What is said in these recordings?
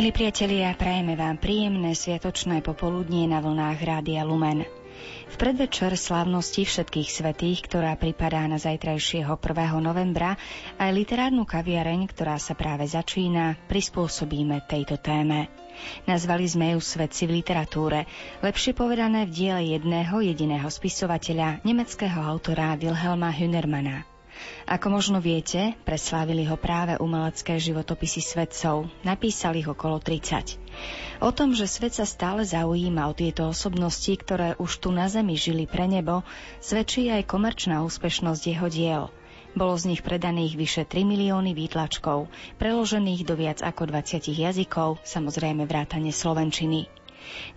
Milí priatelia, prajeme vám príjemné sviatočné popoludnie na vlnách Rádia Lumen. V predvečer slávnosti všetkých svetých, ktorá pripadá na zajtrajšieho 1. novembra, aj literárnu kaviareň, ktorá sa práve začína, prispôsobíme tejto téme. Nazvali sme ju Svetci v literatúre, lepšie povedané v diele jedného jediného spisovateľa, nemeckého autora Wilhelma Hünermana. Ako možno viete, preslávili ho práve umelecké životopisy svetcov. Napísali ich okolo 30. O tom, že svet sa stále zaujíma o tieto osobnosti, ktoré už tu na Zemi žili pre nebo, svedčí aj komerčná úspešnosť jeho diel. Bolo z nich predaných vyše 3 milióny výtlačkov, preložených do viac ako 20 jazykov, samozrejme vrátane slovenčiny.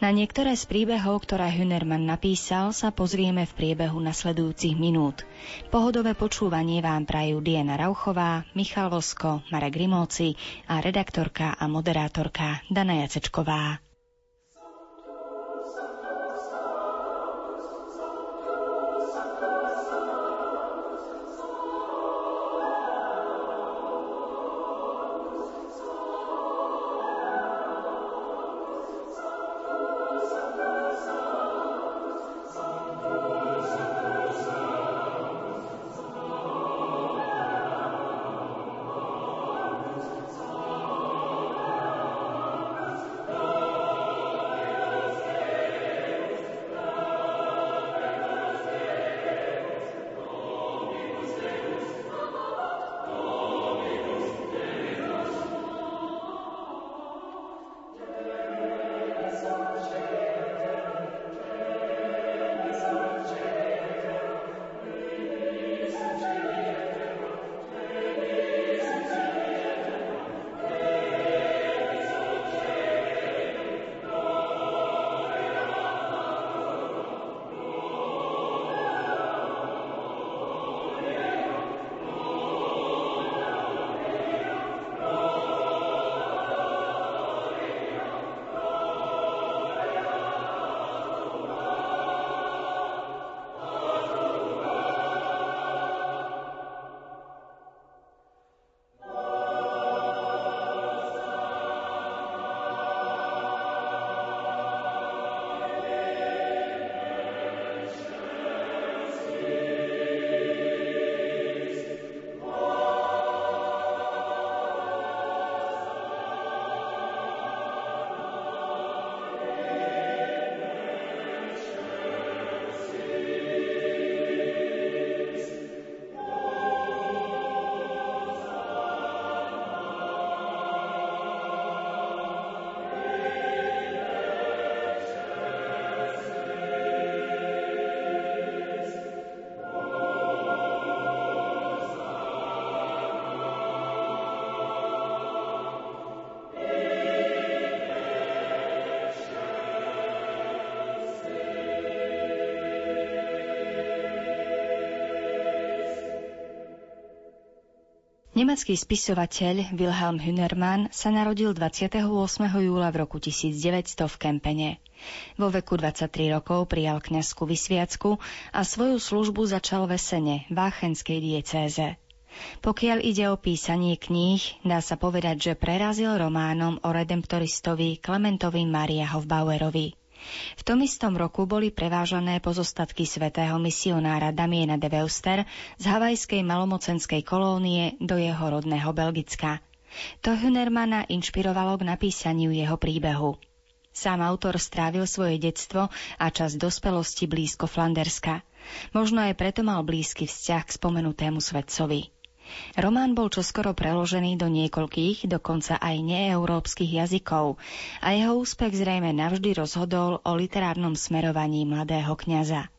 Na niektoré z príbehov, ktoré Hünerman napísal, sa pozrieme v priebehu nasledujúcich minút. Pohodové počúvanie vám prajú Diana Rauchová, Michal Vosko, Marek Rimóci a redaktorka a moderátorka Dana Jacečková. Nemecký spisovateľ Wilhelm Hünermann sa narodil 28. júla v roku 1900 v Kempene. Vo veku 23 rokov prijal kňazskú vysviacku a svoju službu začal v Esene, v Aachenskej diecéze. Pokiaľ ide o písanie kníh, dá sa povedať, že prerazil románom o redemptoristovi Klementovi Maria Hofbauerovi. V tom istom roku boli prevážané pozostatky svätého misionára Damiena de Weuster z havajskej malomocenskej kolónie do jeho rodného Belgicka. To Hünermana inšpirovalo k napísaniu jeho príbehu. Sám autor strávil svoje detstvo a čas dospelosti blízko Flanderska. Možno aj preto mal blízky vzťah k spomenutému svetcovi. Román bol čoskoro preložený do niekoľkých, dokonca aj neeurópskych jazykov a jeho úspech zrejme navždy rozhodol o literárnom smerovaní mladého kňaza.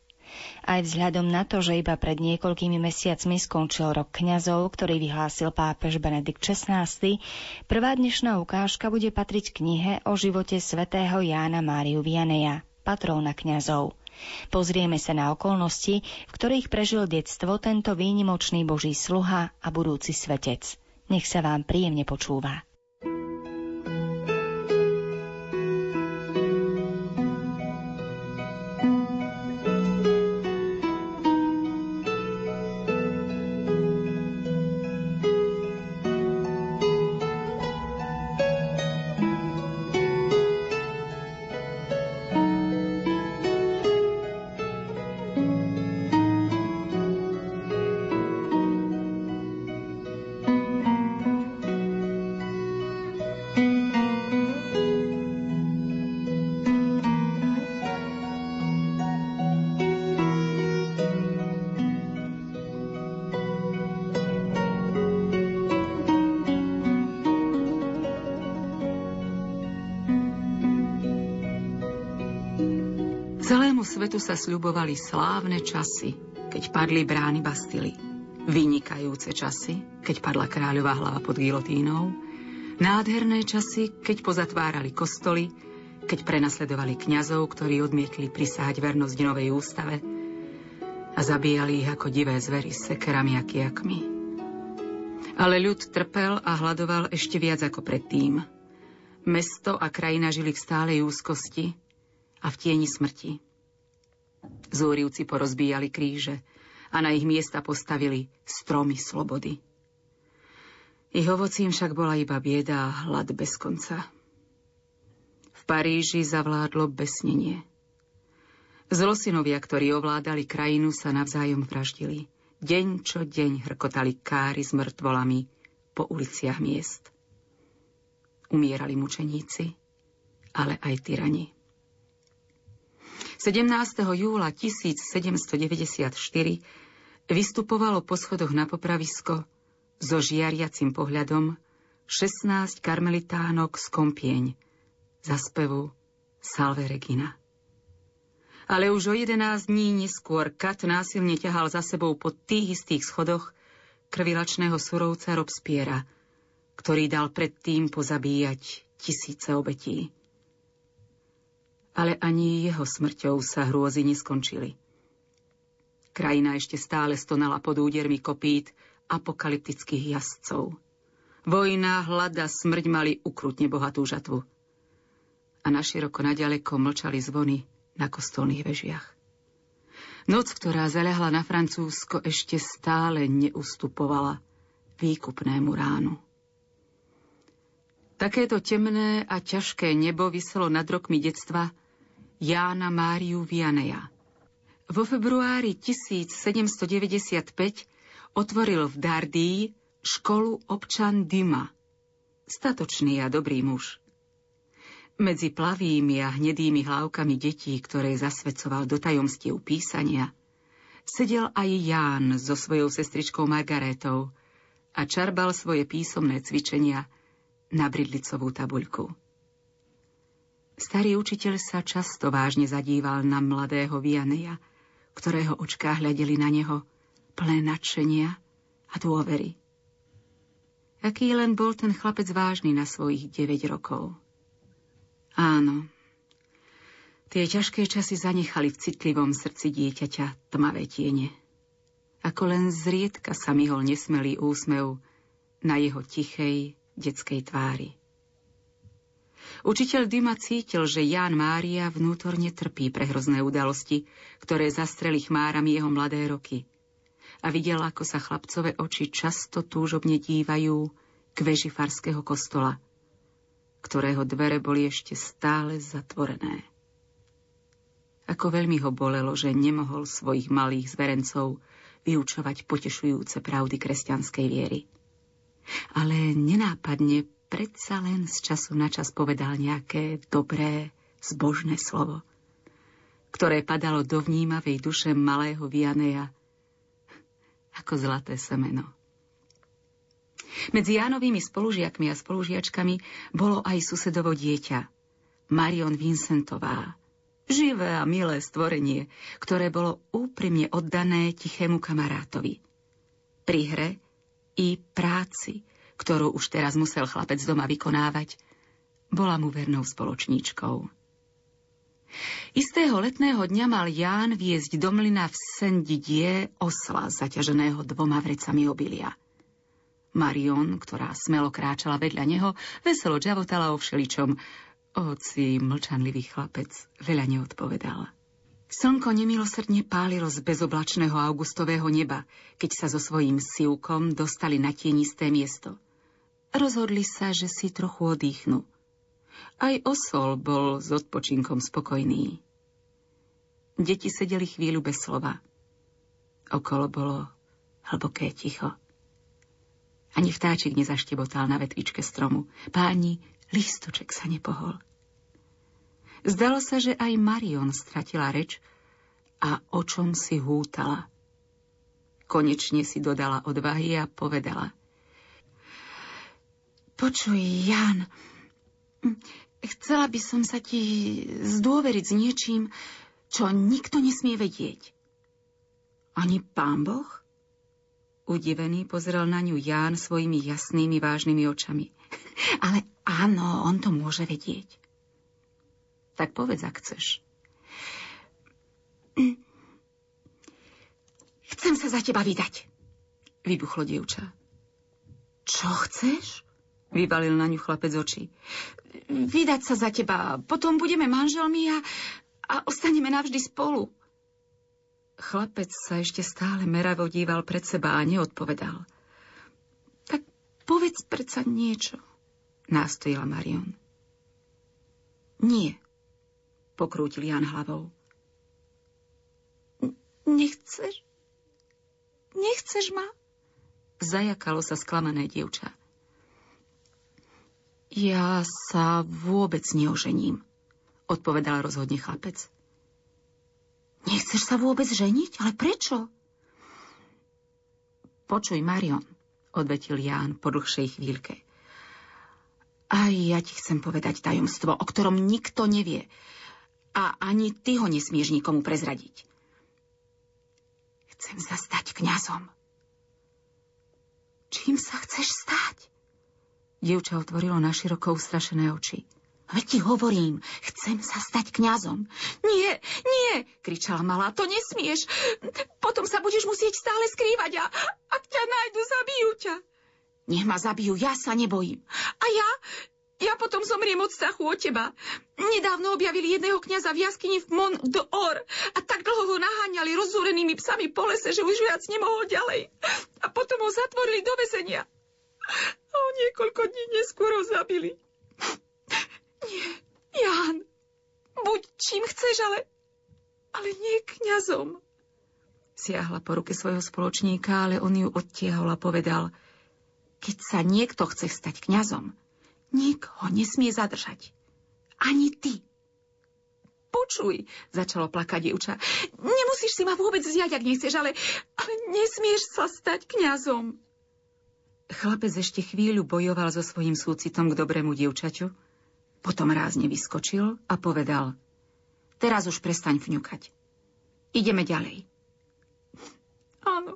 Aj vzhľadom na to, že iba pred niekoľkými mesiacmi skončil rok kňazov, ktorý vyhlásil pápež Benedikt XVI, prvá dnešná ukážka bude patriť knihe o živote svätého Jána Máriu Vianeja, patróna kňazov. Pozrieme sa na okolnosti, v ktorých prežil detstvo tento výnimočný boží sluha a budúci svetec. Nech sa vám príjemne počúva. Svetu sa sľubovali slávne časy, keď padli brány Bastily. Vynikajúce časy, keď padla kráľová hlava pod gilotínou. Nádherné časy, keď pozatvárali kostoly, keď prenasledovali kňazov, ktorí odmietli prisáhať vernosť novej ústave a zabíjali ich ako divé zvery s sekerami a kiakmi. Ale ľud trpel a hľadoval ešte viac ako predtým. Mesto a krajina žili v stálej úzkosti, a v tieni smrti. Zúrivci porozbíjali kríže a na ich miesta postavili stromy slobody. Ich ovocím však bola iba bieda a hlad bez konca. V Paríži zavládlo besnenie. Zlosinovia, ktorí ovládali krajinu, sa navzájom vraždili. Deň čo deň hrkotali káry s mŕtvolami po uliciach miest. Umierali mučeníci, ale aj tyrani. 17. júla 1794 vystupovalo po schodoch na popravisko so žiariacim pohľadom 16 karmelitánok z Kompieň za spevu Salve Regina. Ale už o 11 dní neskôr Kat násilne ťahal za sebou po tých istých schodoch krvilačného surovca Robspiera, ktorý dal predtým pozabíjať tisíce obetí ale ani jeho smrťou sa hrôzy neskončili. Krajina ešte stále stonala pod údermi kopít apokalyptických jazdcov. Vojna, hlada, smrť mali ukrutne bohatú žatvu. A naširoko naďaleko mlčali zvony na kostolných vežiach. Noc, ktorá zaľahla na Francúzsko, ešte stále neustupovala výkupnému ránu. Takéto temné a ťažké nebo vyselo nad rokmi detstva Jána Máriu Vianeja. Vo februári 1795 otvoril v Dardii školu občan Dima. Statočný a dobrý muž. Medzi plavými a hnedými hlávkami detí, ktoré zasvedcoval do tajomstiev písania, sedel aj Ján so svojou sestričkou Margaretou a čarbal svoje písomné cvičenia na bridlicovú tabuľku. Starý učiteľ sa často vážne zadíval na mladého Vianeja, ktorého očká hľadeli na neho plné nadšenia a dôvery. Aký len bol ten chlapec vážny na svojich 9 rokov. Áno, tie ťažké časy zanechali v citlivom srdci dieťaťa tmavé tiene. Ako len zriedka sa myhol nesmelý úsmev na jeho tichej detskej tvári. Učiteľ Dima cítil, že Ján Mária vnútorne trpí pre hrozné udalosti, ktoré zastreli chmárami jeho mladé roky. A videl, ako sa chlapcové oči často túžobne dívajú k veži farského kostola, ktorého dvere boli ešte stále zatvorené. Ako veľmi ho bolelo, že nemohol svojich malých zverencov vyučovať potešujúce pravdy kresťanskej viery. Ale nenápadne predsa len z času na čas povedal nejaké dobré, zbožné slovo, ktoré padalo do vnímavej duše malého Vianeja ako zlaté semeno. Medzi Jánovými spolužiakmi a spolužiačkami bolo aj susedovo dieťa, Marion Vincentová, živé a milé stvorenie, ktoré bolo úprimne oddané tichému kamarátovi. Pri hre i práci, ktorú už teraz musel chlapec doma vykonávať, bola mu vernou spoločníčkou. Istého letného dňa mal Ján viesť do mlyna v Sendidie osla zaťaženého dvoma vrecami obilia. Marion, ktorá smelo kráčala vedľa neho, veselo džavotala o všeličom, hoci mlčanlivý chlapec veľa neodpovedal. Slnko nemilosrdne pálilo z bezoblačného augustového neba, keď sa so svojím sivkom dostali na tienisté miesto. Rozhodli sa, že si trochu oddychnú. Aj osol bol s odpočinkom spokojný. Deti sedeli chvíľu bez slova. Okolo bolo hlboké ticho. Ani vtáčik nezaštebotal na vetvičke stromu. Páni, listoček sa nepohol. Zdalo sa, že aj Marion stratila reč a o čom si hútala. Konečne si dodala odvahy a povedala – Počuj, Jan, chcela by som sa ti zdôveriť s niečím, čo nikto nesmie vedieť. Ani pán Boh? Udivený pozrel na ňu Ján svojimi jasnými, vážnymi očami. Ale áno, on to môže vedieť. Tak povedz, ak chceš. Chcem sa za teba vydať, vybuchlo dievča. Čo chceš? Vybalil na ňu chlapec oči. Vydať sa za teba, potom budeme manželmi a, a ostaneme navždy spolu. Chlapec sa ešte stále meravo díval pred seba a neodpovedal. Tak povedz predsa niečo, nástojila Marion. Nie, pokrútil Jan hlavou. Nechceš? Nechceš ma? Zajakalo sa sklamané dievča. Ja sa vôbec neožením, odpovedal rozhodne chlapec. Nechceš sa vôbec ženiť? Ale prečo? Počuj, Marion, odvetil Ján po dlhšej chvíľke. Aj ja ti chcem povedať tajomstvo, o ktorom nikto nevie. A ani ty ho nesmieš nikomu prezradiť. Chcem sa stať kňazom. Čím sa chceš stať? Dievča otvorilo na široko ustrašené oči. Veď ti hovorím, chcem sa stať kňazom. Nie, nie, kričala malá, to nesmieš. Potom sa budeš musieť stále skrývať a ak ťa nájdu, zabijú ťa. Nech ma zabijú, ja sa nebojím. A ja, ja potom zomriem od strachu od teba. Nedávno objavili jedného kňaza v jaskyni v Mont d'Or a tak dlho ho naháňali rozzúrenými psami po lese, že už viac nemohol ďalej. A potom ho zatvorili do väzenia. A o niekoľko dní neskôr ho zabili. Nie, Ján, buď čím chceš, ale, ale nie kňazom. Siahla po ruke svojho spoločníka, ale on ju odtiahol a povedal, keď sa niekto chce stať kňazom, nik ho nesmie zadržať. Ani ty. Počuj, začalo plakať dievča. Nemusíš si ma vôbec vziať, ak nechceš, ale, ale nesmieš sa stať kňazom. Chlapec ešte chvíľu bojoval so svojím súcitom k dobrému dievčaťu, potom rázne vyskočil a povedal Teraz už prestaň vňukať. Ideme ďalej. Áno.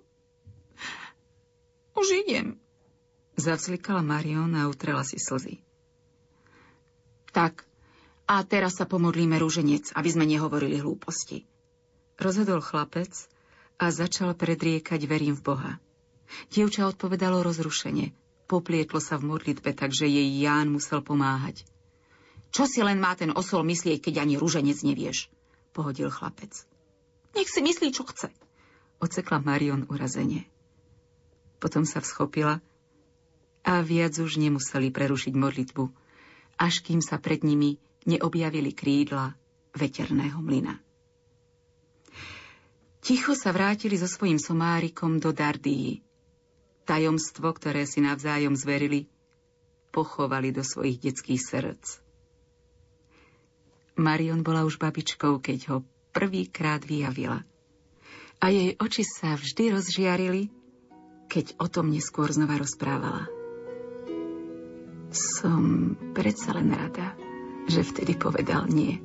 Už idem. Zavzlikala Marion a utrela si slzy. Tak, a teraz sa pomodlíme rúženec, aby sme nehovorili hlúposti. Rozhodol chlapec a začal predriekať verím v Boha. Dievča odpovedalo rozrušene. Poplietlo sa v modlitbe, takže jej Ján musel pomáhať. Čo si len má ten osol myslieť, keď ani rúženec nevieš? Pohodil chlapec. Nech si myslí, čo chce. Ocekla Marion urazenie. Potom sa vschopila a viac už nemuseli prerušiť modlitbu, až kým sa pred nimi neobjavili krídla veterného mlyna. Ticho sa vrátili so svojím somárikom do Dardii. Tajomstvo, ktoré si navzájom zverili, pochovali do svojich detských srdc. Marion bola už babičkou, keď ho prvýkrát vyjavila. A jej oči sa vždy rozžiarili, keď o tom neskôr znova rozprávala. Som predsa len rada, že vtedy povedal nie.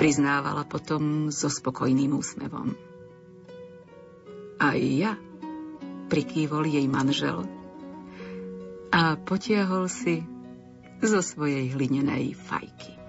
Priznávala potom so spokojným úsmevom. Aj ja, prikývol jej manžel a potiahol si zo svojej hlinenej fajky.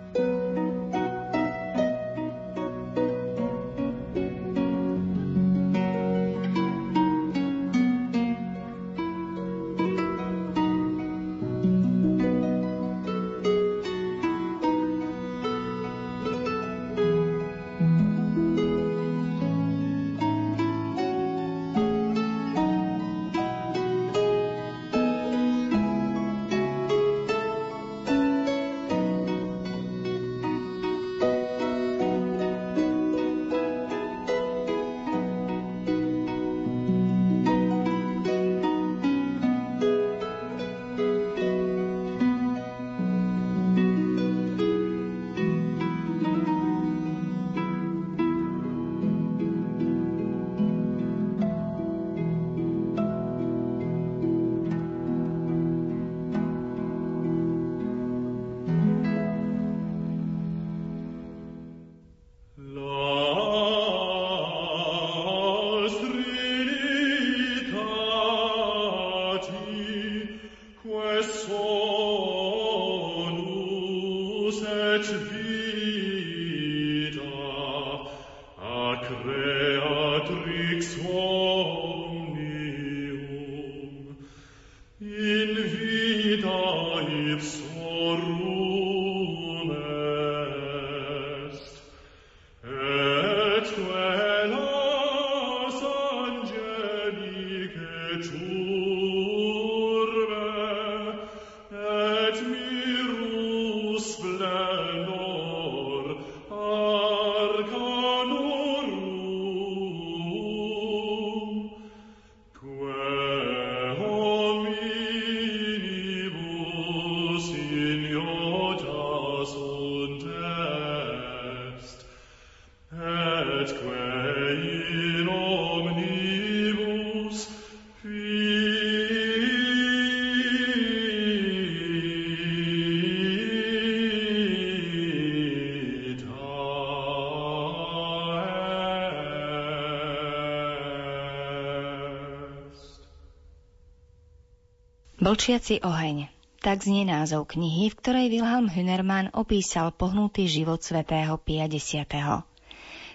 Vlčiaci oheň. Tak znie názov knihy, v ktorej Wilhelm Hünermann opísal pohnutý život svätého Pia X.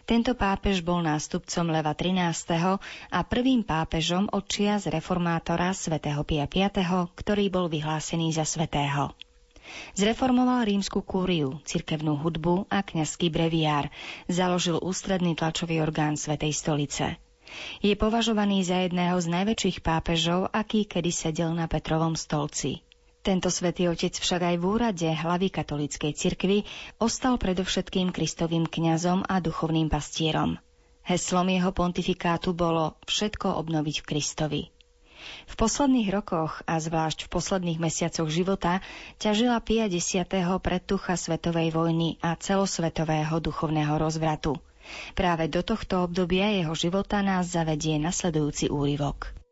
Tento pápež bol nástupcom Leva XIII. a prvým pápežom od čias reformátora svätého Pia V., ktorý bol vyhlásený za svätého. Zreformoval rímsku kúriu, cirkevnú hudbu a kňazský breviár, založil ústredný tlačový orgán Svetej stolice – je považovaný za jedného z najväčších pápežov, aký kedy sedel na Petrovom stolci. Tento svätý otec však aj v úrade hlavy katolíckej cirkvy ostal predovšetkým kristovým kňazom a duchovným pastierom. Heslom jeho pontifikátu bolo všetko obnoviť v Kristovi. V posledných rokoch a zvlášť v posledných mesiacoch života ťažila Pia X. predtucha svetovej vojny a celosvetového duchovného rozvratu – Práve do tohto obdobia jeho života nás zavedie nasledujúci úryvok.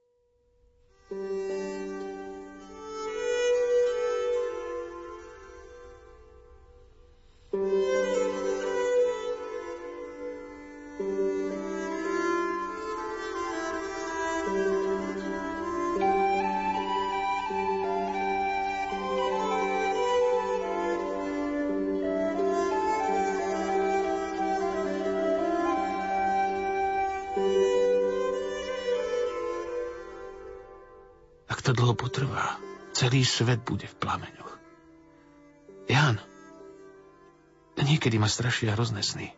To dlho potrvá, celý svet bude v plameňoch. Jan, niekedy ma strašia hrozné sny.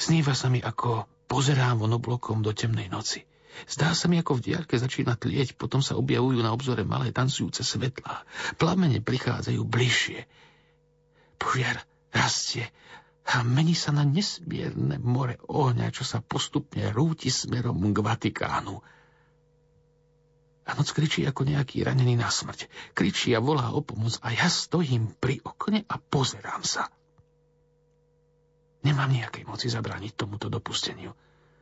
Sníva sa mi, ako pozerám von oblokom do temnej noci. Zdá sa mi, ako v diaľke začína tlieť, potom sa objavujú na obzore malé tancujúce svetlá. Plamene prichádzajú bližšie. Požiar rastie a mení sa na nesmierne more ohňa, čo sa postupne rúti smerom k Vatikánu. A noc kričí ako nejaký ranený na smrť. Kričí a volá o pomoc a ja stojím pri okne a pozerám sa. Nemám nejakej moci zabrániť tomuto dopusteniu.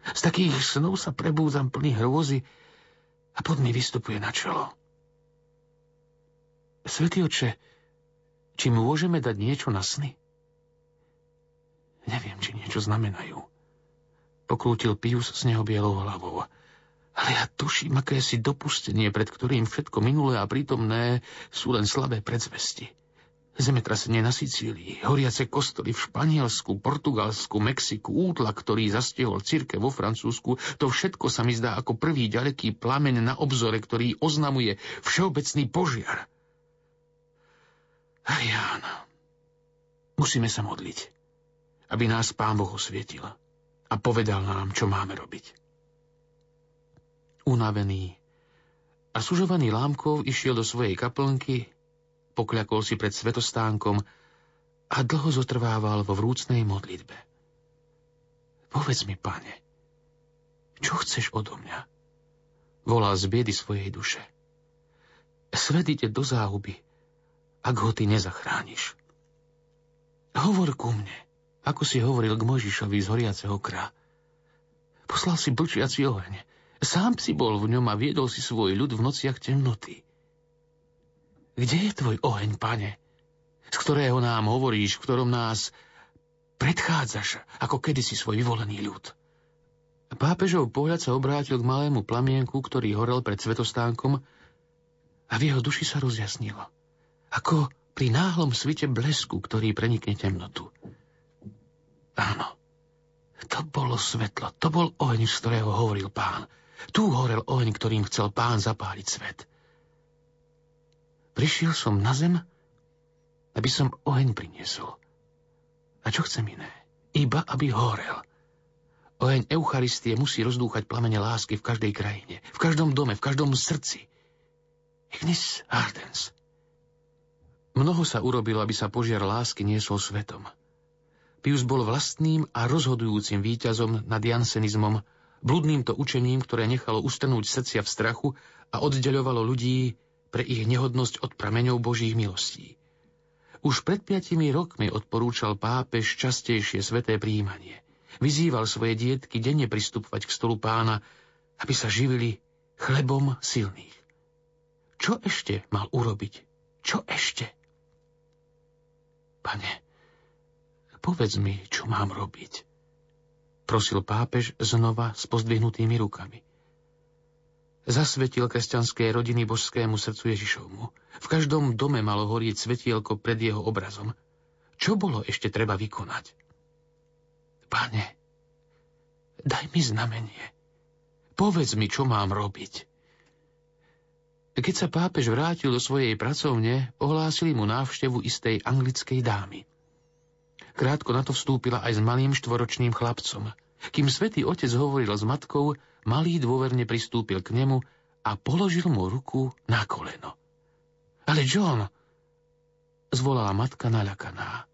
Z takých snov sa prebúdzam plný hrôzy a pod mi vystupuje na čelo. Svetý oče, či môžeme dať niečo na sny? Neviem, či niečo znamenajú. Pokrútil Pius s neho bielou hlavou. Ale ja tuším, aké si dopustenie, pred ktorým všetko minulé a prítomné sú len slabé predzvesti. Zemetrasenie na Sicílii, horiace kostoly v Španielsku, Portugalsku, Mexiku, útla, ktorý zastihol círke vo Francúzsku, to všetko sa mi zdá ako prvý ďaleký plameň na obzore, ktorý oznamuje všeobecný požiar. A Ján, musíme sa modliť, aby nás Pán Boh osvietil a povedal nám, čo máme robiť unavený. A sužovaný Lámkov išiel do svojej kaplnky, pokľakol si pred svetostánkom a dlho zotrvával vo vrúcnej modlitbe. Povedz mi, pane, čo chceš odo mňa? Volal z biedy svojej duše. Svet ide do záhuby, ak ho ty nezachrániš. Hovor ku mne, ako si hovoril k Mojžišovi z horiaceho kra. Poslal si blčiaci oheň, Sám si bol v ňom a viedol si svoj ľud v nociach temnoty. Kde je tvoj oheň, pane, z ktorého nám hovoríš, v ktorom nás predchádzaš, ako kedysi svoj vyvolený ľud? Pápežov pohľad sa obrátil k malému plamienku, ktorý horel pred svetostánkom a v jeho duši sa rozjasnilo. Ako pri náhlom svite blesku, ktorý prenikne temnotu. Áno, to bolo svetlo, to bol oheň, z ktorého hovoril pán. Tu horel oheň, ktorým chcel pán zapáliť svet. Prišiel som na zem, aby som oheň priniesol. A čo chcem iné? Iba aby horel. Oheň Eucharistie musí rozdúchať plamene lásky v každej krajine, v každom dome, v každom srdci. Ignis ardens. Mnoho sa urobilo, aby sa požiar lásky niesol svetom. Pius bol vlastným a rozhodujúcim víťazom nad jansenizmom, bludným to učením, ktoré nechalo ustrnúť srdcia v strachu a oddeľovalo ľudí pre ich nehodnosť od prameňov Božích milostí. Už pred piatimi rokmi odporúčal pápež častejšie sveté príjmanie. Vyzýval svoje dietky denne pristupovať k stolu pána, aby sa živili chlebom silných. Čo ešte mal urobiť? Čo ešte? Pane, povedz mi, čo mám robiť. Prosil pápež znova s pozdvihnutými rukami. Zasvetil kresťanské rodiny božskému srdcu Ježišovmu. V každom dome malo horieť svetielko pred jeho obrazom. Čo bolo ešte treba vykonať? Pane, daj mi znamenie. Povedz mi, čo mám robiť. Keď sa pápež vrátil do svojej pracovne, ohlásili mu návštevu istej anglickej dámy. Krátko na to vstúpila aj s malým štvoročným chlapcom. Kým svätý otec hovoril s matkou, Malý dôverne pristúpil k nemu a položil mu ruku na koleno. Ale John, zvolala matka naľakaná.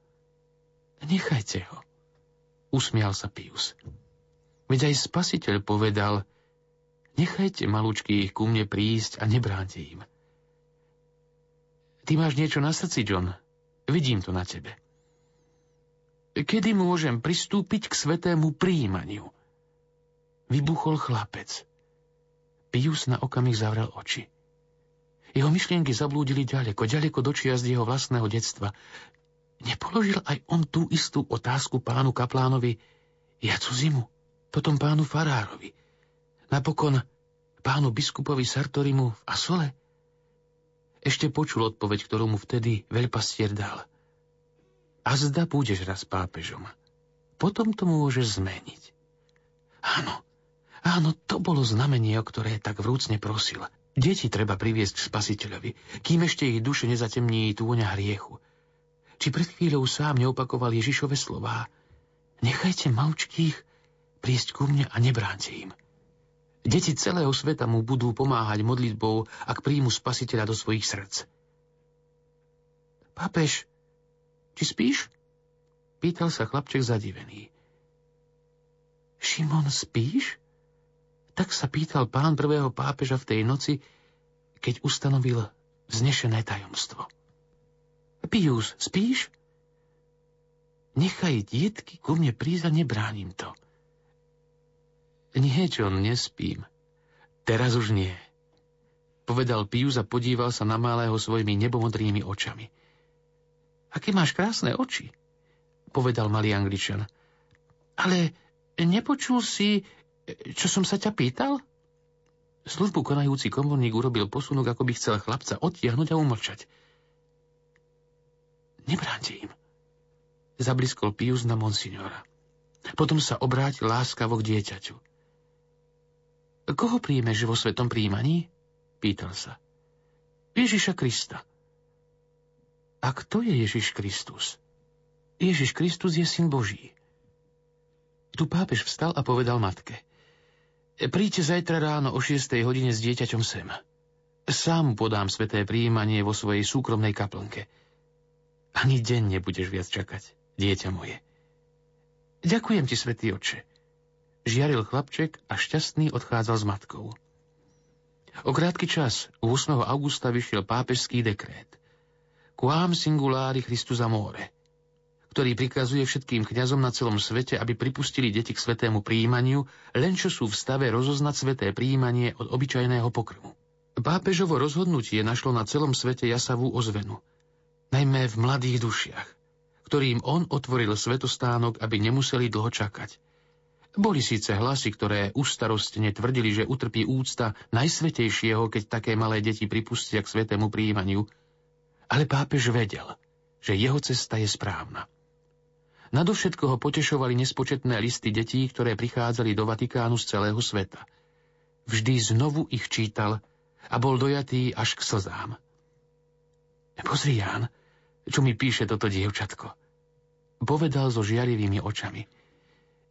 Nechajte ho, usmial sa Pius. Veď aj spasiteľ povedal, nechajte malúčky ku mne prísť a nebránte im. Ty máš niečo na srdci, John. Vidím to na tebe. Kedy môžem pristúpiť k svetému príjmaniu? vybuchol chlapec. Pius na okamih zavrel oči. Jeho myšlienky zablúdili ďaleko, ďaleko do z jeho vlastného detstva. Nepoložil aj on tú istú otázku pánu kaplánovi Jacu zimu, potom pánu farárovi, napokon pánu biskupovi Sartorimu v Asole? Ešte počul odpoveď, ktorú mu vtedy veľpastier dal. A zda budeš raz pápežom. Potom to môžeš zmeniť. Áno, Áno, to bolo znamenie, o ktoré tak vrúcne prosil. Deti treba priviesť k spasiteľovi, kým ešte ich duše nezatemní túňa hriechu. Či pred chvíľou sám neopakoval Ježišove slová Nechajte maučkých prísť ku mne a nebránte im. Deti celého sveta mu budú pomáhať modlitbou, ak príjmu spasiteľa do svojich srdc. Papež, či spíš? Pýtal sa chlapček zadivený. Šimon, spíš? Tak sa pýtal pán prvého pápeža v tej noci, keď ustanovil vznešené tajomstvo. Pius, spíš? Nechaj dietky ku mne prísť a nebránim to. Nie, John, nespím. Teraz už nie. Povedal Pius a podíval sa na malého svojimi nebomodrými očami. Aké máš krásne oči, povedal malý angličan. Ale nepočul si, čo som sa ťa pýtal? Službu konajúci komorník urobil posunok, ako by chcel chlapca odtiahnuť a umlčať. Nebránte im. Zabliskol Pius na monsignora. Potom sa obrátil láskavo k dieťaťu. Koho príjmeš vo svetom príjmaní? Pýtal sa. Ježiša Krista. A kto je Ježiš Kristus? Ježiš Kristus je syn Boží. Tu pápež vstal a povedal matke – Príďte zajtra ráno o 6. hodine s dieťaťom sem. Sám podám sveté príjmanie vo svojej súkromnej kaplnke. Ani deň nebudeš viac čakať, dieťa moje. Ďakujem ti, svätý oče. Žiaril chlapček a šťastný odchádzal s matkou. O krátky čas, 8. augusta, vyšiel pápežský dekrét. Quam singulari Christus amore – ktorý prikazuje všetkým kňazom na celom svete, aby pripustili deti k svetému príjmaniu, len čo sú v stave rozoznať sveté príjmanie od obyčajného pokrmu. Pápežovo rozhodnutie našlo na celom svete jasavú ozvenu, najmä v mladých dušiach, ktorým on otvoril svetostánok, aby nemuseli dlho čakať. Boli síce hlasy, ktoré ustarostne tvrdili, že utrpí úcta najsvetejšieho, keď také malé deti pripustia k svetému príjmaniu, Ale pápež vedel, že jeho cesta je správna. Nadovšetko ho potešovali nespočetné listy detí, ktoré prichádzali do Vatikánu z celého sveta. Vždy znovu ich čítal a bol dojatý až k slzám. Pozri, Ján, čo mi píše toto dievčatko. Povedal so žiarivými očami.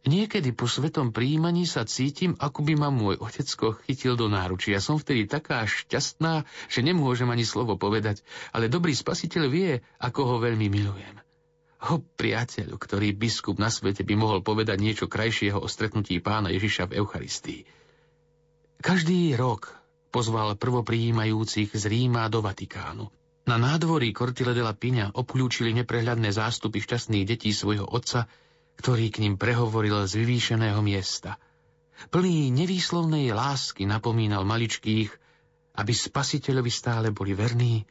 Niekedy po svetom príjmaní sa cítim, ako by ma môj otecko chytil do náručia. Ja som vtedy taká šťastná, že nemôžem ani slovo povedať, ale dobrý spasiteľ vie, ako ho veľmi milujem. Ho priateľ, ktorý biskup na svete by mohol povedať niečo krajšieho o stretnutí pána Ježiša v Eucharistii. Každý rok pozval prvoprijímajúcich z Ríma do Vatikánu. Na nádvorí Cortile de la Piňa obklúčili neprehľadné zástupy šťastných detí svojho otca, ktorý k ním prehovoril z vyvýšeného miesta. Plný nevýslovnej lásky napomínal maličkých, aby spasiteľovi stále boli verní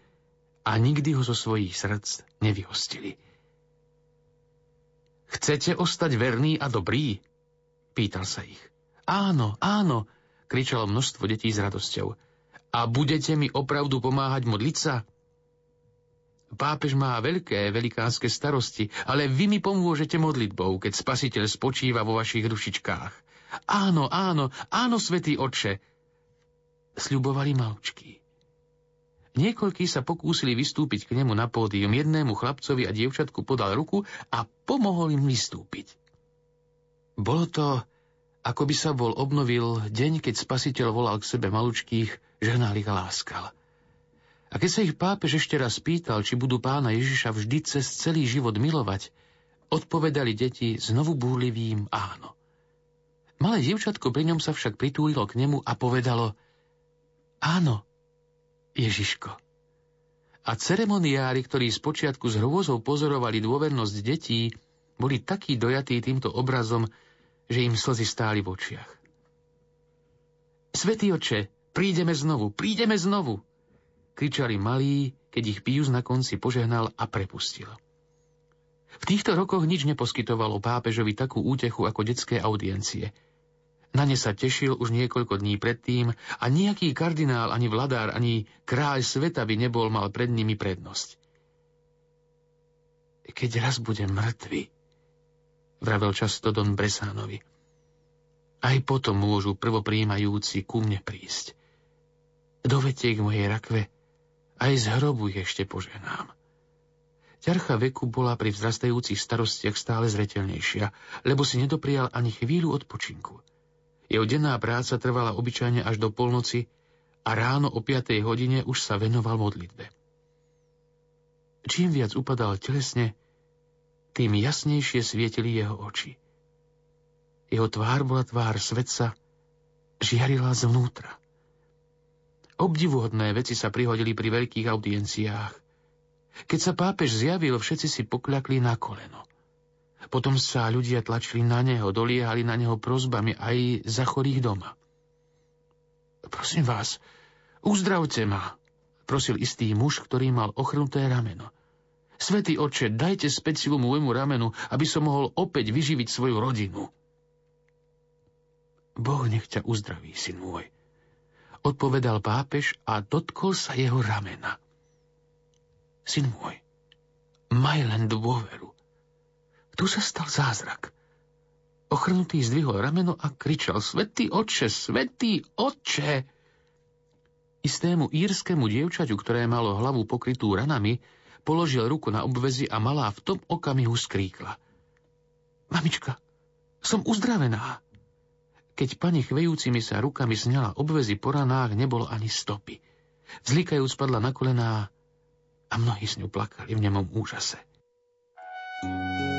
a nikdy ho zo svojich srdc nevyhostili. Chcete ostať verní a dobrí? Pýtal sa ich. Áno, áno, kričalo množstvo detí s radosťou. A budete mi opravdu pomáhať modliť sa? Pápež má veľké, velikánske starosti, ale vy mi pomôžete modlitbou, keď spasiteľ spočíva vo vašich dušičkách. Áno, áno, áno, svätý oče, sľubovali malčky. Niekoľkí sa pokúsili vystúpiť k nemu na pódium. Jednému chlapcovi a dievčatku podal ruku a pomohol im vystúpiť. Bolo to, ako by sa bol obnovil deň, keď spasiteľ volal k sebe malučkých, žehnal ich a láskal. A keď sa ich pápež ešte raz pýtal, či budú pána Ježiša vždy cez celý život milovať, odpovedali deti znovu búrlivým áno. Malé dievčatko pri ňom sa však pritúlilo k nemu a povedalo Áno, Ježiško. A ceremoniári, ktorí spočiatku s hrôzou pozorovali dôvernosť detí, boli takí dojatí týmto obrazom, že im slzy stáli v očiach. Svetý oče, prídeme znovu, prídeme znovu, kričali malí, keď ich Pius na konci požehnal a prepustil. V týchto rokoch nič neposkytovalo pápežovi takú útechu ako detské audiencie. Na ne sa tešil už niekoľko dní predtým a nejaký kardinál, ani vladár, ani kráľ sveta by nebol mal pred nimi prednosť. Keď raz budem mŕtvy, vravel často Don Bresánovi, aj potom môžu prvopríjmajúci ku mne prísť. Dovete k mojej rakve aj z hrobu ešte poženám. Ťarcha veku bola pri vzrastajúcich starostiach stále zretelnejšia, lebo si nedoprial ani chvíľu odpočinku. Jeho denná práca trvala obyčajne až do polnoci a ráno o 5. hodine už sa venoval modlitbe. Čím viac upadal telesne, tým jasnejšie svietili jeho oči. Jeho tvár bola tvár svetca, žiarila zvnútra. Obdivuhodné veci sa prihodili pri veľkých audienciách. Keď sa pápež zjavil, všetci si pokľakli na koleno. Potom sa ľudia tlačili na neho, doliehali na neho prozbami aj za chorých doma. Prosím vás, uzdravte ma, prosil istý muž, ktorý mal ochrnuté rameno. Svetý oče, dajte späť silu môjmu ramenu, aby som mohol opäť vyživiť svoju rodinu. Boh nech ťa uzdraví, syn môj, odpovedal pápež a dotkol sa jeho ramena. Syn môj, maj len dôveru. Tu sa stal zázrak. Ochrnutý zdvihol rameno a kričal Svetý oče, svetý oče! Istému írskému dievčaťu, ktoré malo hlavu pokrytú ranami, položil ruku na obvezi a malá v tom okamihu skríkla. Mamička, som uzdravená. Keď pani chvejúcimi sa rukami sňala obvezy po ranách, nebolo ani stopy. Vzlikajúc padla na kolená a mnohí s ňou plakali v nemom úžase. thank you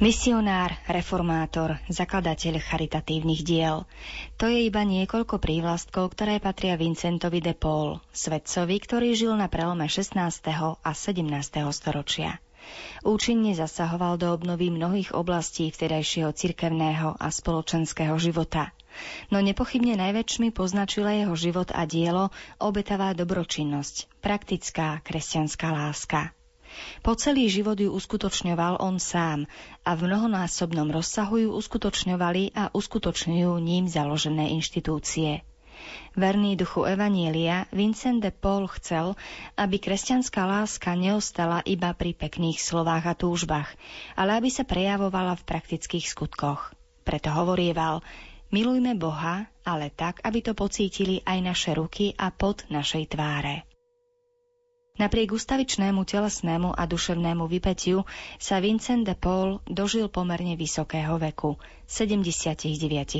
Misionár, reformátor, zakladateľ charitatívnych diel. To je iba niekoľko prívlastkov, ktoré patria Vincentovi de Paul, svetcovi, ktorý žil na prelome 16. a 17. storočia. Účinne zasahoval do obnovy mnohých oblastí vtedajšieho cirkevného a spoločenského života. No nepochybne najväčšmi poznačila jeho život a dielo obetavá dobročinnosť, praktická kresťanská láska. Po celý život ju uskutočňoval on sám a v mnohonásobnom rozsahu ju uskutočňovali a uskutočňujú ním založené inštitúcie. Verný duchu Evanielia, Vincent de Paul chcel, aby kresťanská láska neostala iba pri pekných slovách a túžbách, ale aby sa prejavovala v praktických skutkoch. Preto hovorieval, milujme Boha, ale tak, aby to pocítili aj naše ruky a pod našej tváre. Napriek ustavičnému telesnému a duševnému vypetiu sa Vincent de Paul dožil pomerne vysokého veku, 79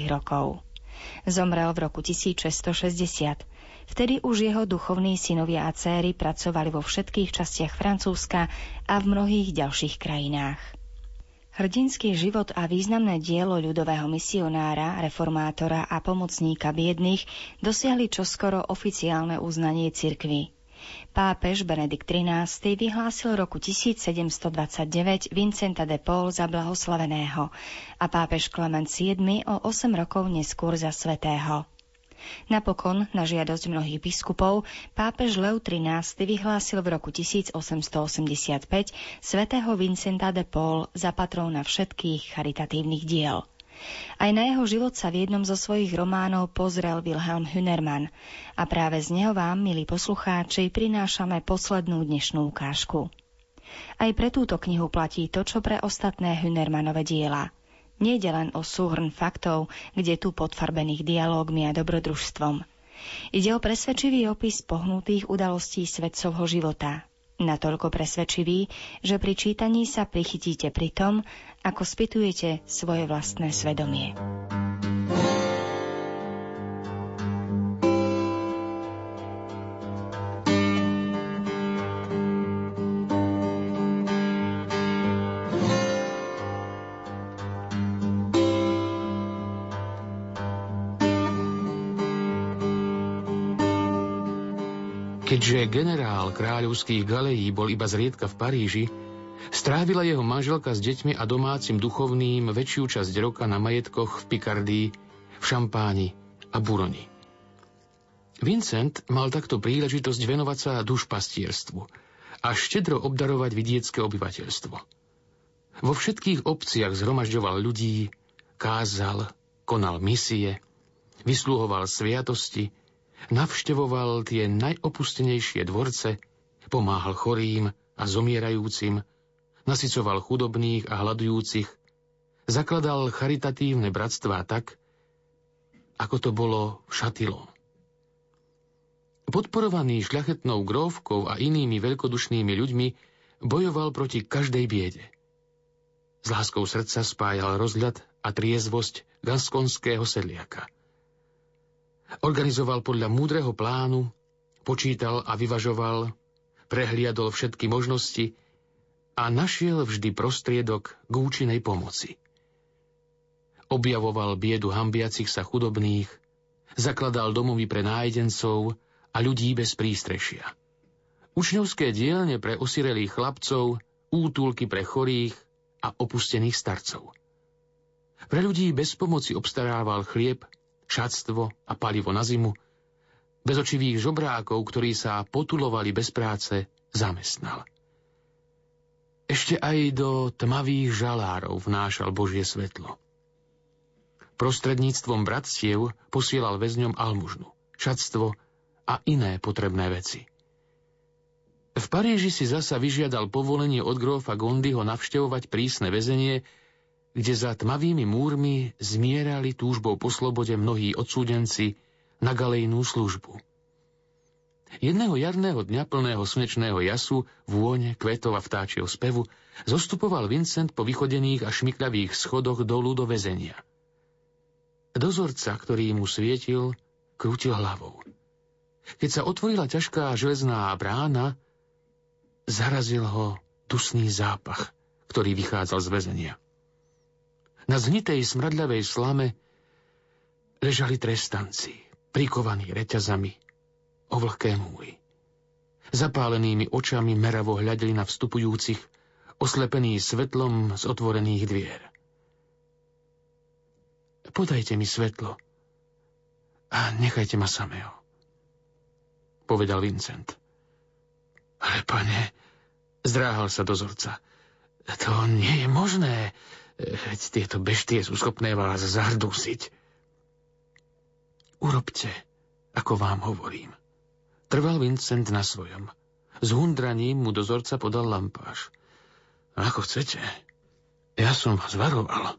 rokov. Zomrel v roku 1660. Vtedy už jeho duchovní synovia a céry pracovali vo všetkých častiach Francúzska a v mnohých ďalších krajinách. Hrdinský život a významné dielo ľudového misionára, reformátora a pomocníka biedných dosiahli čoskoro oficiálne uznanie cirkvy. Pápež Benedikt XIII vyhlásil roku 1729 Vincenta de Paul za blahoslaveného a pápež Klement VII o 8 rokov neskôr za svetého. Napokon, na žiadosť mnohých biskupov, pápež Leo XIII vyhlásil v roku 1885 svätého Vincenta de Paul za patróna všetkých charitatívnych diel. Aj na jeho život sa v jednom zo svojich románov pozrel Wilhelm Hünermann a práve z neho vám, milí poslucháči, prinášame poslednú dnešnú ukážku. Aj pre túto knihu platí to, čo pre ostatné Hünermanové diela. Nejde len o súhrn faktov, kde tu podfarbených dialógmi a dobrodružstvom. Ide o presvedčivý opis pohnutých udalostí svetcovho života, natoľko presvedčivý, že pri čítaní sa prichytíte pri tom, ako spytujete svoje vlastné svedomie. Keďže generál kráľovských galejí bol iba zriedka v Paríži, strávila jeho manželka s deťmi a domácim duchovným väčšiu časť roka na majetkoch v Pikardii, v Šampáni a Buroni. Vincent mal takto príležitosť venovať sa dušpastierstvu a štedro obdarovať vidiecké obyvateľstvo. Vo všetkých obciach zhromažďoval ľudí, kázal, konal misie, vysluhoval sviatosti, navštevoval tie najopustenejšie dvorce, pomáhal chorým a zomierajúcim, nasycoval chudobných a hľadujúcich, zakladal charitatívne bratstvá tak, ako to bolo v Šatilom. Podporovaný šľachetnou gróvkou a inými veľkodušnými ľuďmi, bojoval proti každej biede. S láskou srdca spájal rozhľad a triezvosť gaskonského sedliaka – Organizoval podľa múdreho plánu, počítal a vyvažoval, prehliadol všetky možnosti a našiel vždy prostriedok k účinnej pomoci. Objavoval biedu hambiacich sa chudobných, zakladal domovy pre nájdencov a ľudí bez prístrešia. Učňovské dielne pre osirelých chlapcov, útulky pre chorých a opustených starcov. Pre ľudí bez pomoci obstarával chlieb šatstvo a palivo na zimu, bez očivých žobrákov, ktorí sa potulovali bez práce, zamestnal. Ešte aj do tmavých žalárov vnášal Božie svetlo. Prostredníctvom bratstiev posielal väzňom almužnu, šatstvo a iné potrebné veci. V Paríži si zasa vyžiadal povolenie od grófa Gondyho navštevovať prísne väzenie, kde za tmavými múrmi zmierali túžbou po slobode mnohí odsúdenci na galejnú službu. Jedného jarného dňa plného slnečného jasu, vône, kvetov a vtáčieho spevu zostupoval Vincent po vychodených a šmikľavých schodoch dolu do väzenia. Dozorca, ktorý mu svietil, krútil hlavou. Keď sa otvorila ťažká železná brána, zarazil ho dusný zápach, ktorý vychádzal z väzenia. Na znitej smradľavej slame ležali trestanci, prikovaní reťazami o vlhké múry. Zapálenými očami meravo hľadeli na vstupujúcich, oslepení svetlom z otvorených dvier. Podajte mi svetlo a nechajte ma samého, povedal Vincent. Ale pane, zdráhal sa dozorca, to nie je možné. Veď tieto beštie sú schopné vás zardúsiť. Urobte, ako vám hovorím. Trval Vincent na svojom. S hundraním mu dozorca podal lampáš. Ako chcete. Ja som vás varoval.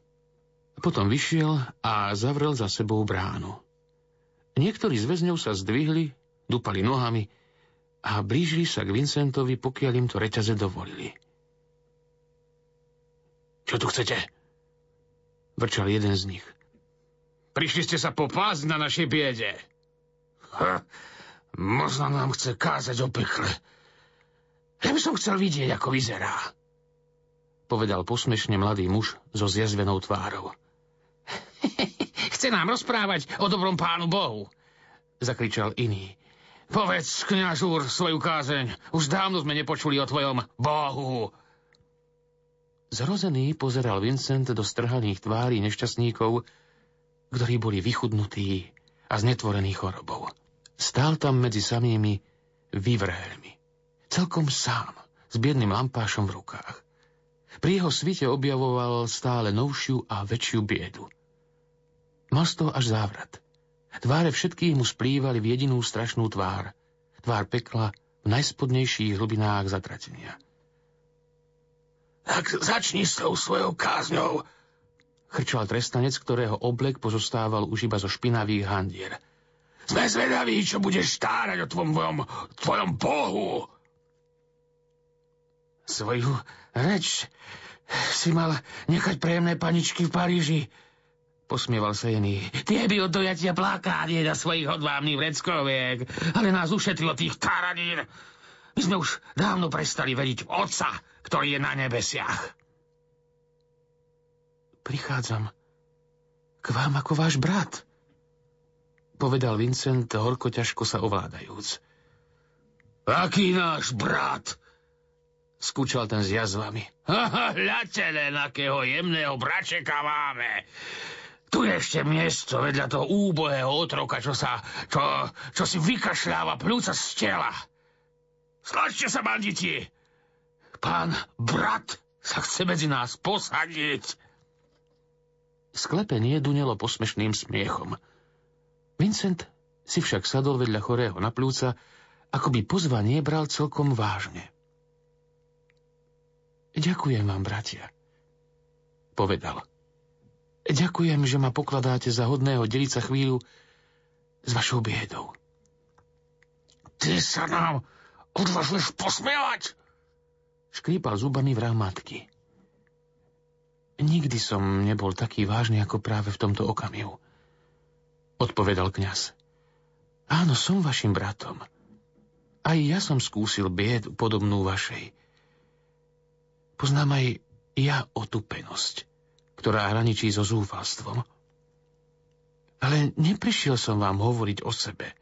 Potom vyšiel a zavrel za sebou bránu. Niektorí z väzňov sa zdvihli, dupali nohami a blížili sa k Vincentovi, pokiaľ im to reťaze dovolili. Čo tu chcete? Vrčal jeden z nich. Prišli ste sa popásť na našej biede. Ha, možno nám chce kázať o pekle. Ja by som chcel vidieť, ako vyzerá. Povedal posmešne mladý muž so zjazvenou tvárou. chce nám rozprávať o dobrom pánu Bohu. Zakričal iný. Povedz, kňažúr, svoju kázeň. Už dávno sme nepočuli o tvojom Bohu. Zrozený pozeral Vincent do strhaných tvári nešťastníkov, ktorí boli vychudnutí a znetvorení chorobou. Stál tam medzi samými vyvrheľmi. Celkom sám, s biedným lampášom v rukách. Pri jeho svite objavoval stále novšiu a väčšiu biedu. Mal z toho až závrat. Tváre všetkých mu splývali v jedinú strašnú tvár. Tvár pekla v najspodnejších hlbinách zatratenia. Tak začni s tou svojou kázňou. Chrčal trestanec, ktorého oblek pozostával už iba zo špinavých handier. Sme zvedaví, čo budeš stárať o tvojom, tvojom bohu. Svoju reč si mal nechať prejemné paničky v Paríži, posmieval sa jený. Tie by od dojatia plakánie na svojich hodvábnych vreckoviek, ale nás ušetrilo tých taranín. My sme už dávno prestali veriť v Otca, ktorý je na nebesiach. Prichádzam k vám ako váš brat, povedal Vincent horko ťažko sa ovládajúc. Aký náš brat? Skúčal ten s jazvami. Hľadte len, akého jemného bračeka máme. Tu je ešte miesto vedľa toho úbohého otroka, čo sa, čo, čo si vykašľáva plúca z tela. Slačte sa, banditi! Pán brat sa chce medzi nás posadiť. Sklepenie dunelo posmešným smiechom. Vincent si však sadol vedľa chorého na plúca, ako by pozvanie bral celkom vážne. Ďakujem vám, bratia, povedal. Ďakujem, že ma pokladáte za hodného deliť sa chvíľu s vašou biedou. Ty sa nám odvážuješ posmievať? Škrípal zubami vrah matky. Nikdy som nebol taký vážny ako práve v tomto okamihu. Odpovedal kňaz. Áno, som vašim bratom. Aj ja som skúsil biedu podobnú vašej. Poznám aj ja otupenosť ktorá hraničí so zúfalstvom. Ale neprišiel som vám hovoriť o sebe.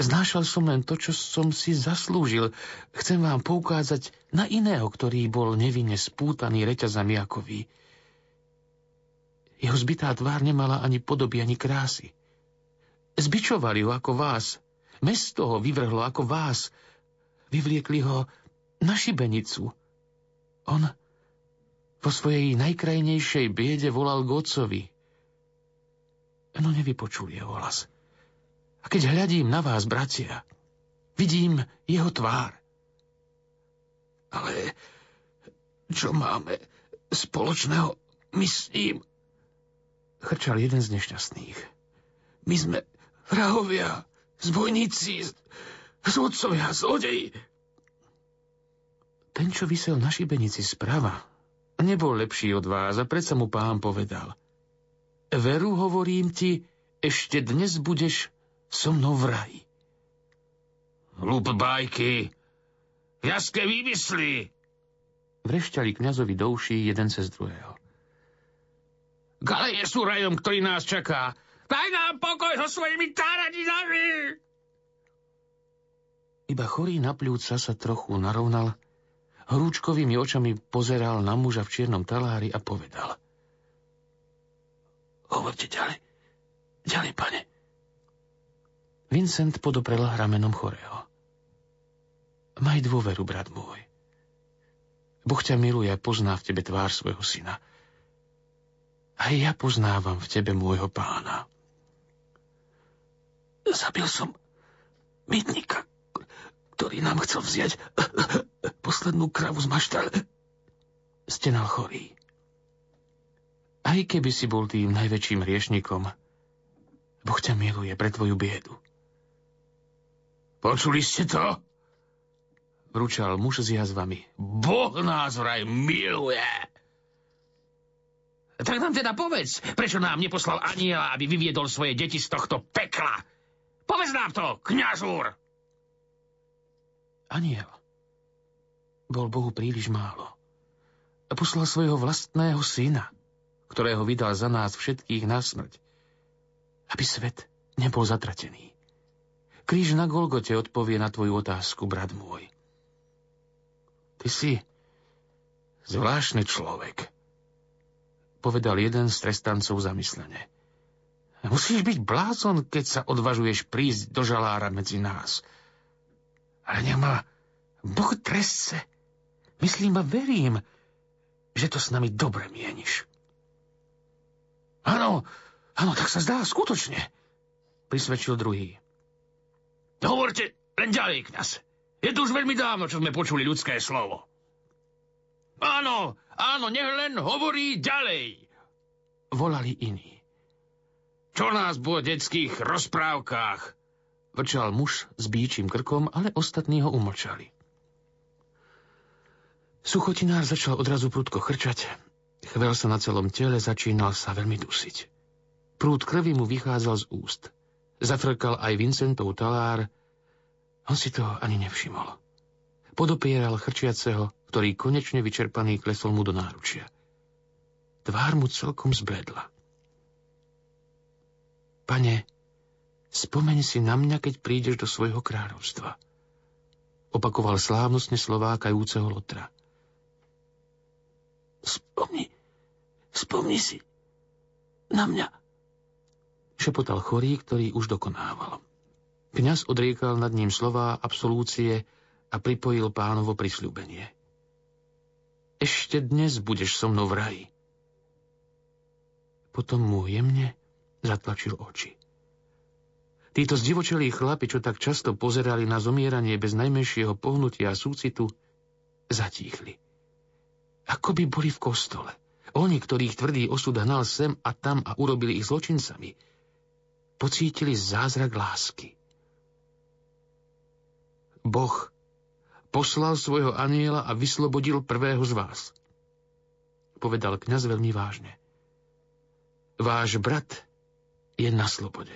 Znášal som len to, čo som si zaslúžil. Chcem vám poukázať na iného, ktorý bol nevinne spútaný reťazami ako vy. Jeho zbytá tvár nemala ani podoby, ani krásy. Zbičovali ho ako vás. Mesto ho vyvrhlo ako vás. Vyvliekli ho na šibenicu. On vo svojej najkrajnejšej biede volal k otcovi. No nevypočul jeho hlas. A keď hľadím na vás, bratia, vidím jeho tvár. Ale čo máme spoločného my s ním? Chrčal jeden z nešťastných. My sme vrahovia, zbojníci, zvodcovia, zlodeji. Ten, čo vysel na šibenici sprava, nebol lepší od vás a predsa mu pán povedal. Veru, hovorím ti, ešte dnes budeš so mnou v raji. Hlúp bajky, jaské vymysly. Vrešťali kňazovi do uší jeden cez druhého. Galeje sú rajom, ktorý nás čaká. Daj nám pokoj so svojimi táradinami! Iba chorý na pľúca sa trochu narovnal Hrúčkovými očami pozeral na muža v čiernom talári a povedal. Hovorte ďalej. Ďalej, pane. Vincent podoprel ramenom chorého. Maj dôveru, brat môj. Boh ťa miluje a pozná v tebe tvár svojho syna. Aj ja poznávam v tebe môjho pána. Zabil som mytnika, ktorý nám chcel vziať poslednú kravu z maštal. Stenal chorý. Aj keby si bol tým najväčším riešnikom, Boh ťa miluje pre tvoju biedu. Počuli ste to? Vručal muž s jazvami. Boh nás vraj miluje. Tak nám teda povedz, prečo nám neposlal aniela, aby vyviedol svoje deti z tohto pekla? Povedz nám to, kňažúr! aniel. Bol Bohu príliš málo. Poslal svojho vlastného syna, ktorého vydal za nás všetkých na smrť, aby svet nebol zatratený. Kríž na Golgote odpovie na tvoju otázku, brat môj. Ty si zvláštny človek, povedal jeden z trestancov zamyslene. Musíš byť blázon, keď sa odvažuješ prísť do žalára medzi nás – ale nech ma Boh trestce. Myslím a verím, že to s nami dobre mieniš. Áno, áno, tak sa zdá, skutočne, prisvedčil druhý. Hovorte len ďalej, kňaz. Je to už veľmi dávno, čo sme počuli ľudské slovo. Áno, áno, nech len hovorí ďalej. Volali iní. Čo nás po detských rozprávkach? Vrčal muž s bíčím krkom, ale ostatní ho umlčali. Suchotinár začal odrazu prudko chrčať. Chvel sa na celom tele, začínal sa veľmi dusiť. Prúd krvi mu vychádzal z úst. Zafrkal aj Vincentov talár. On si to ani nevšimol. Podopieral chrčiaceho, ktorý konečne vyčerpaný klesol mu do náručia. Tvár mu celkom zbledla. Pane, Spomeň si na mňa, keď prídeš do svojho kráľovstva. Opakoval slávnostne slová kajúceho Lotra. Spomni, spomni si na mňa. Šepotal chorý, ktorý už dokonával. Kňaz odriekal nad ním slová absolúcie a pripojil pánovo prisľúbenie. Ešte dnes budeš so mnou v raji. Potom mu jemne zatlačil oči. Títo zdivočelí chlapi, čo tak často pozerali na zomieranie bez najmenšieho pohnutia a súcitu, zatíchli. Ako by boli v kostole. Oni, ktorých tvrdý osud hnal sem a tam a urobili ich zločincami, pocítili zázrak lásky. Boh poslal svojho aniela a vyslobodil prvého z vás. Povedal kňaz veľmi vážne. Váš brat je na slobode.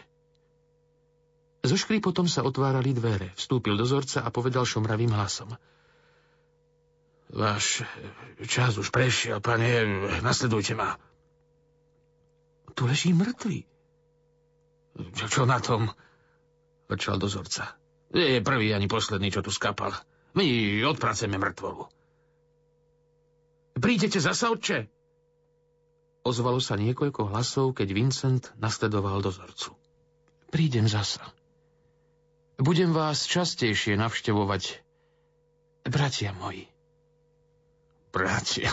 Zo potom sa otvárali dvere. Vstúpil dozorca a povedal šomravým hlasom. Váš čas už prešiel, pane, nasledujte ma. Tu leží mŕtvy. Čo, čo na tom? Vrčal dozorca. Nie je prvý ani posledný, čo tu skapal. My odpracujeme mŕtvolu. Prídete zasa, otče? Ozvalo sa niekoľko hlasov, keď Vincent nasledoval dozorcu. Prídem zasa. Budem vás častejšie navštevovať, bratia moji. Bratia?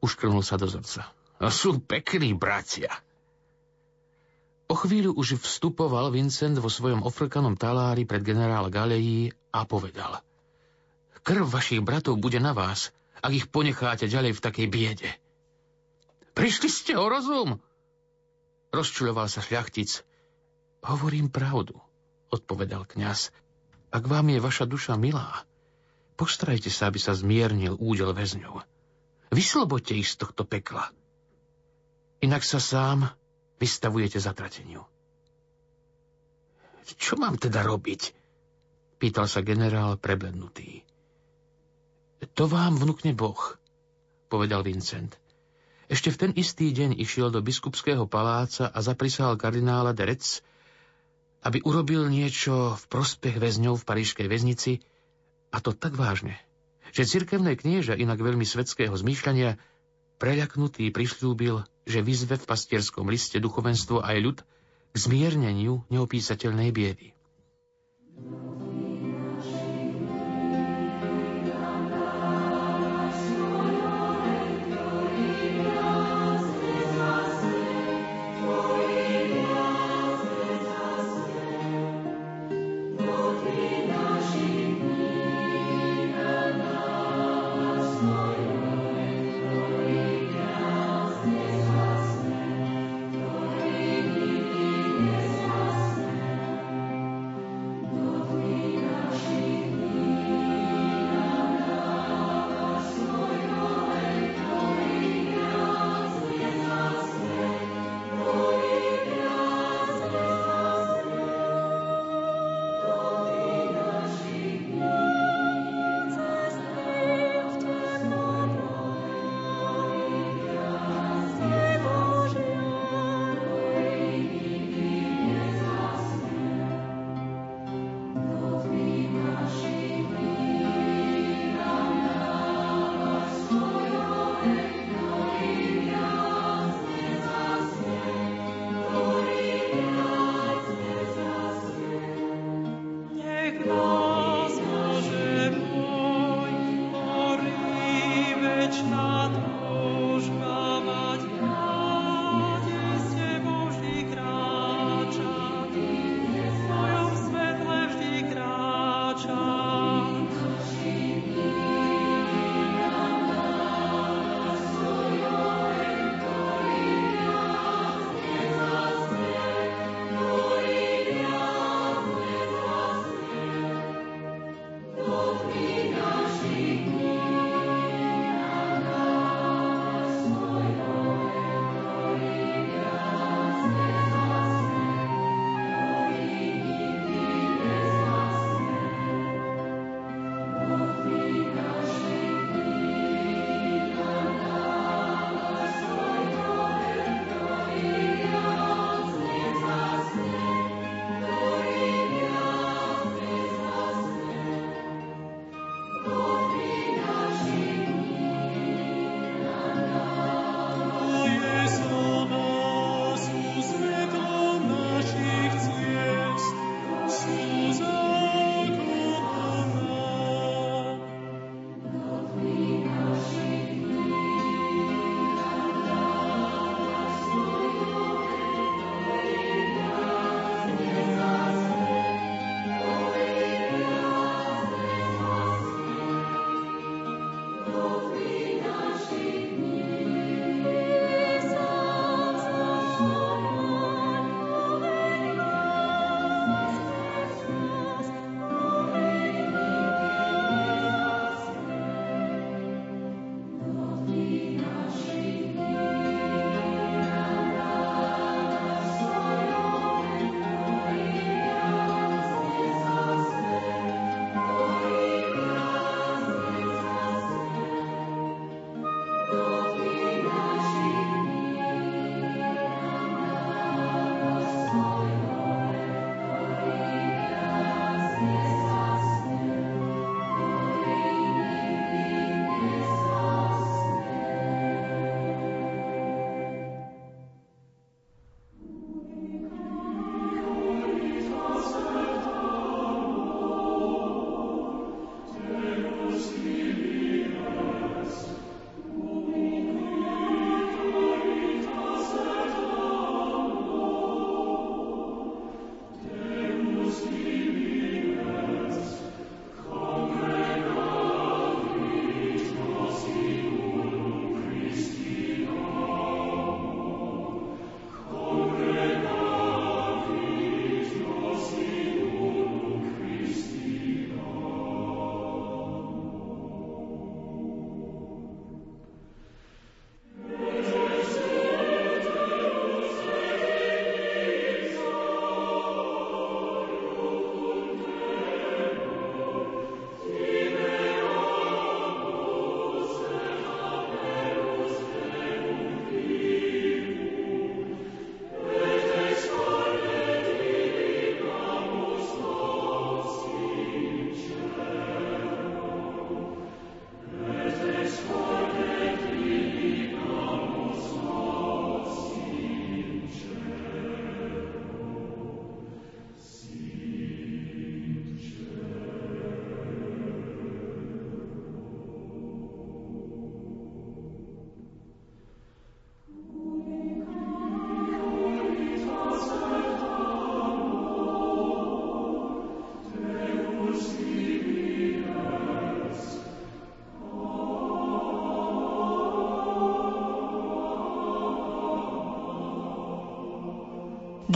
Uškrnul sa dozorca. Sú pekní bratia. O chvíľu už vstupoval Vincent vo svojom ofrkanom talári pred generála Galejí a povedal. Krv vašich bratov bude na vás, ak ich ponecháte ďalej v takej biede. Prišli ste o rozum? Rozčuľoval sa šľachtic. Hovorím pravdu odpovedal kňaz. Ak vám je vaša duša milá, postarajte sa, aby sa zmiernil údel väzňov. Vysloboďte ich z tohto pekla. Inak sa sám vystavujete zatrateniu. Čo mám teda robiť? Pýtal sa generál preblednutý. To vám vnúkne Boh, povedal Vincent. Ešte v ten istý deň išiel do biskupského paláca a zaprisal kardinála Derec, aby urobil niečo v prospech väzňov v parížskej väznici, a to tak vážne, že cirkevné knieža inak veľmi svetského zmýšľania preľaknutý prišľúbil, že vyzve v pastierskom liste duchovenstvo aj ľud k zmierneniu neopísateľnej biedy.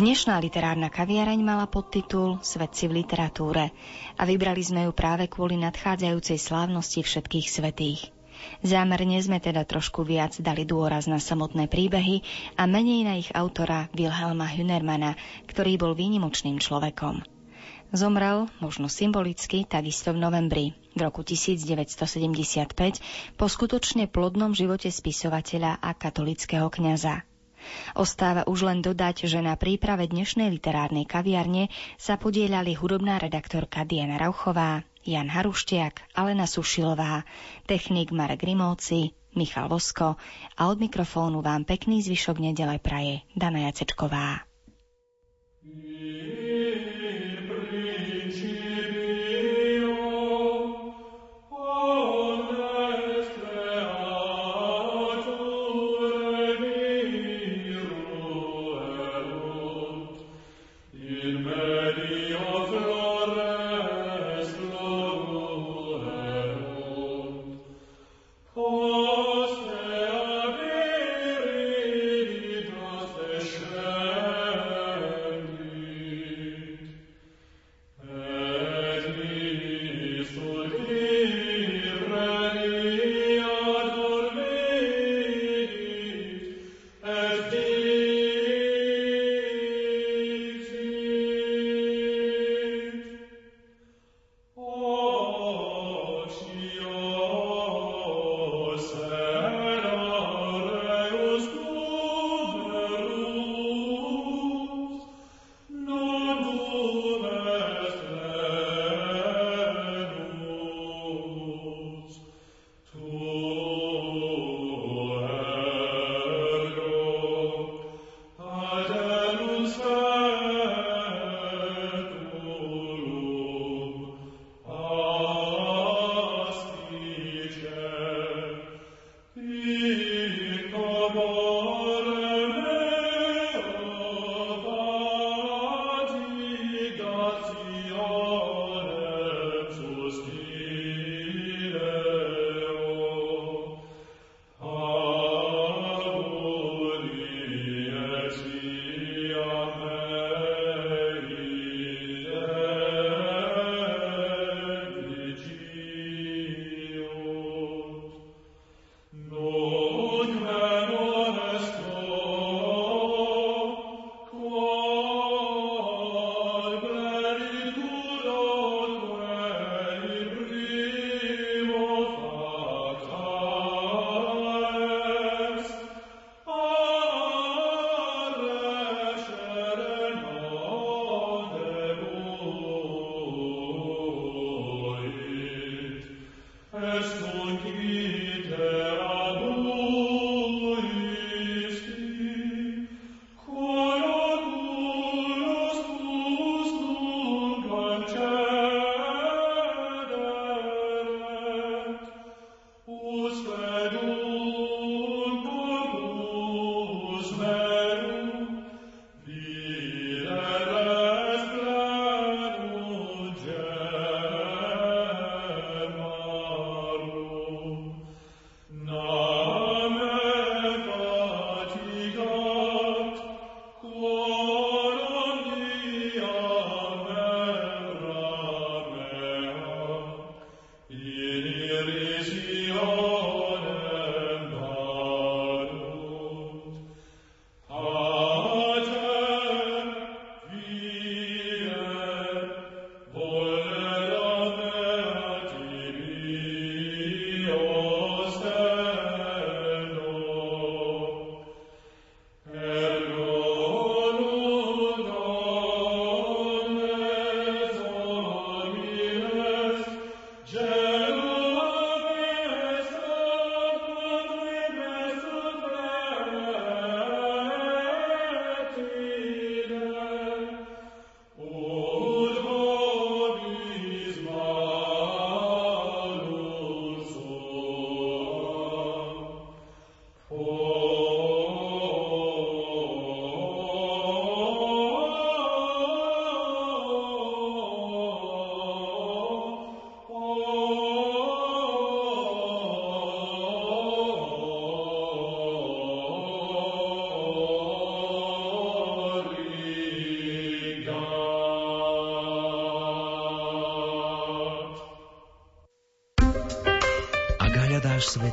Dnešná literárna kaviareň mala podtitul Svetci v literatúre a vybrali sme ju práve kvôli nadchádzajúcej slávnosti všetkých svetých. Zámerne sme teda trošku viac dali dôraz na samotné príbehy a menej na ich autora Wilhelma Hünermana, ktorý bol výnimočným človekom. Zomrel, možno symbolicky, takisto v novembri v roku 1975 po skutočne plodnom živote spisovateľa a katolického kňaza. Ostáva už len dodať, že na príprave dnešnej literárnej kaviarne sa podielali hudobná redaktorka Diana Rauchová, Jan Haruštiak, Alena Sušilová, technik Marek Rimóci, Michal Vosko a od mikrofónu vám pekný zvyšok nedele praje Dana Jacečková.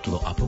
Dáš svetlo a pokoj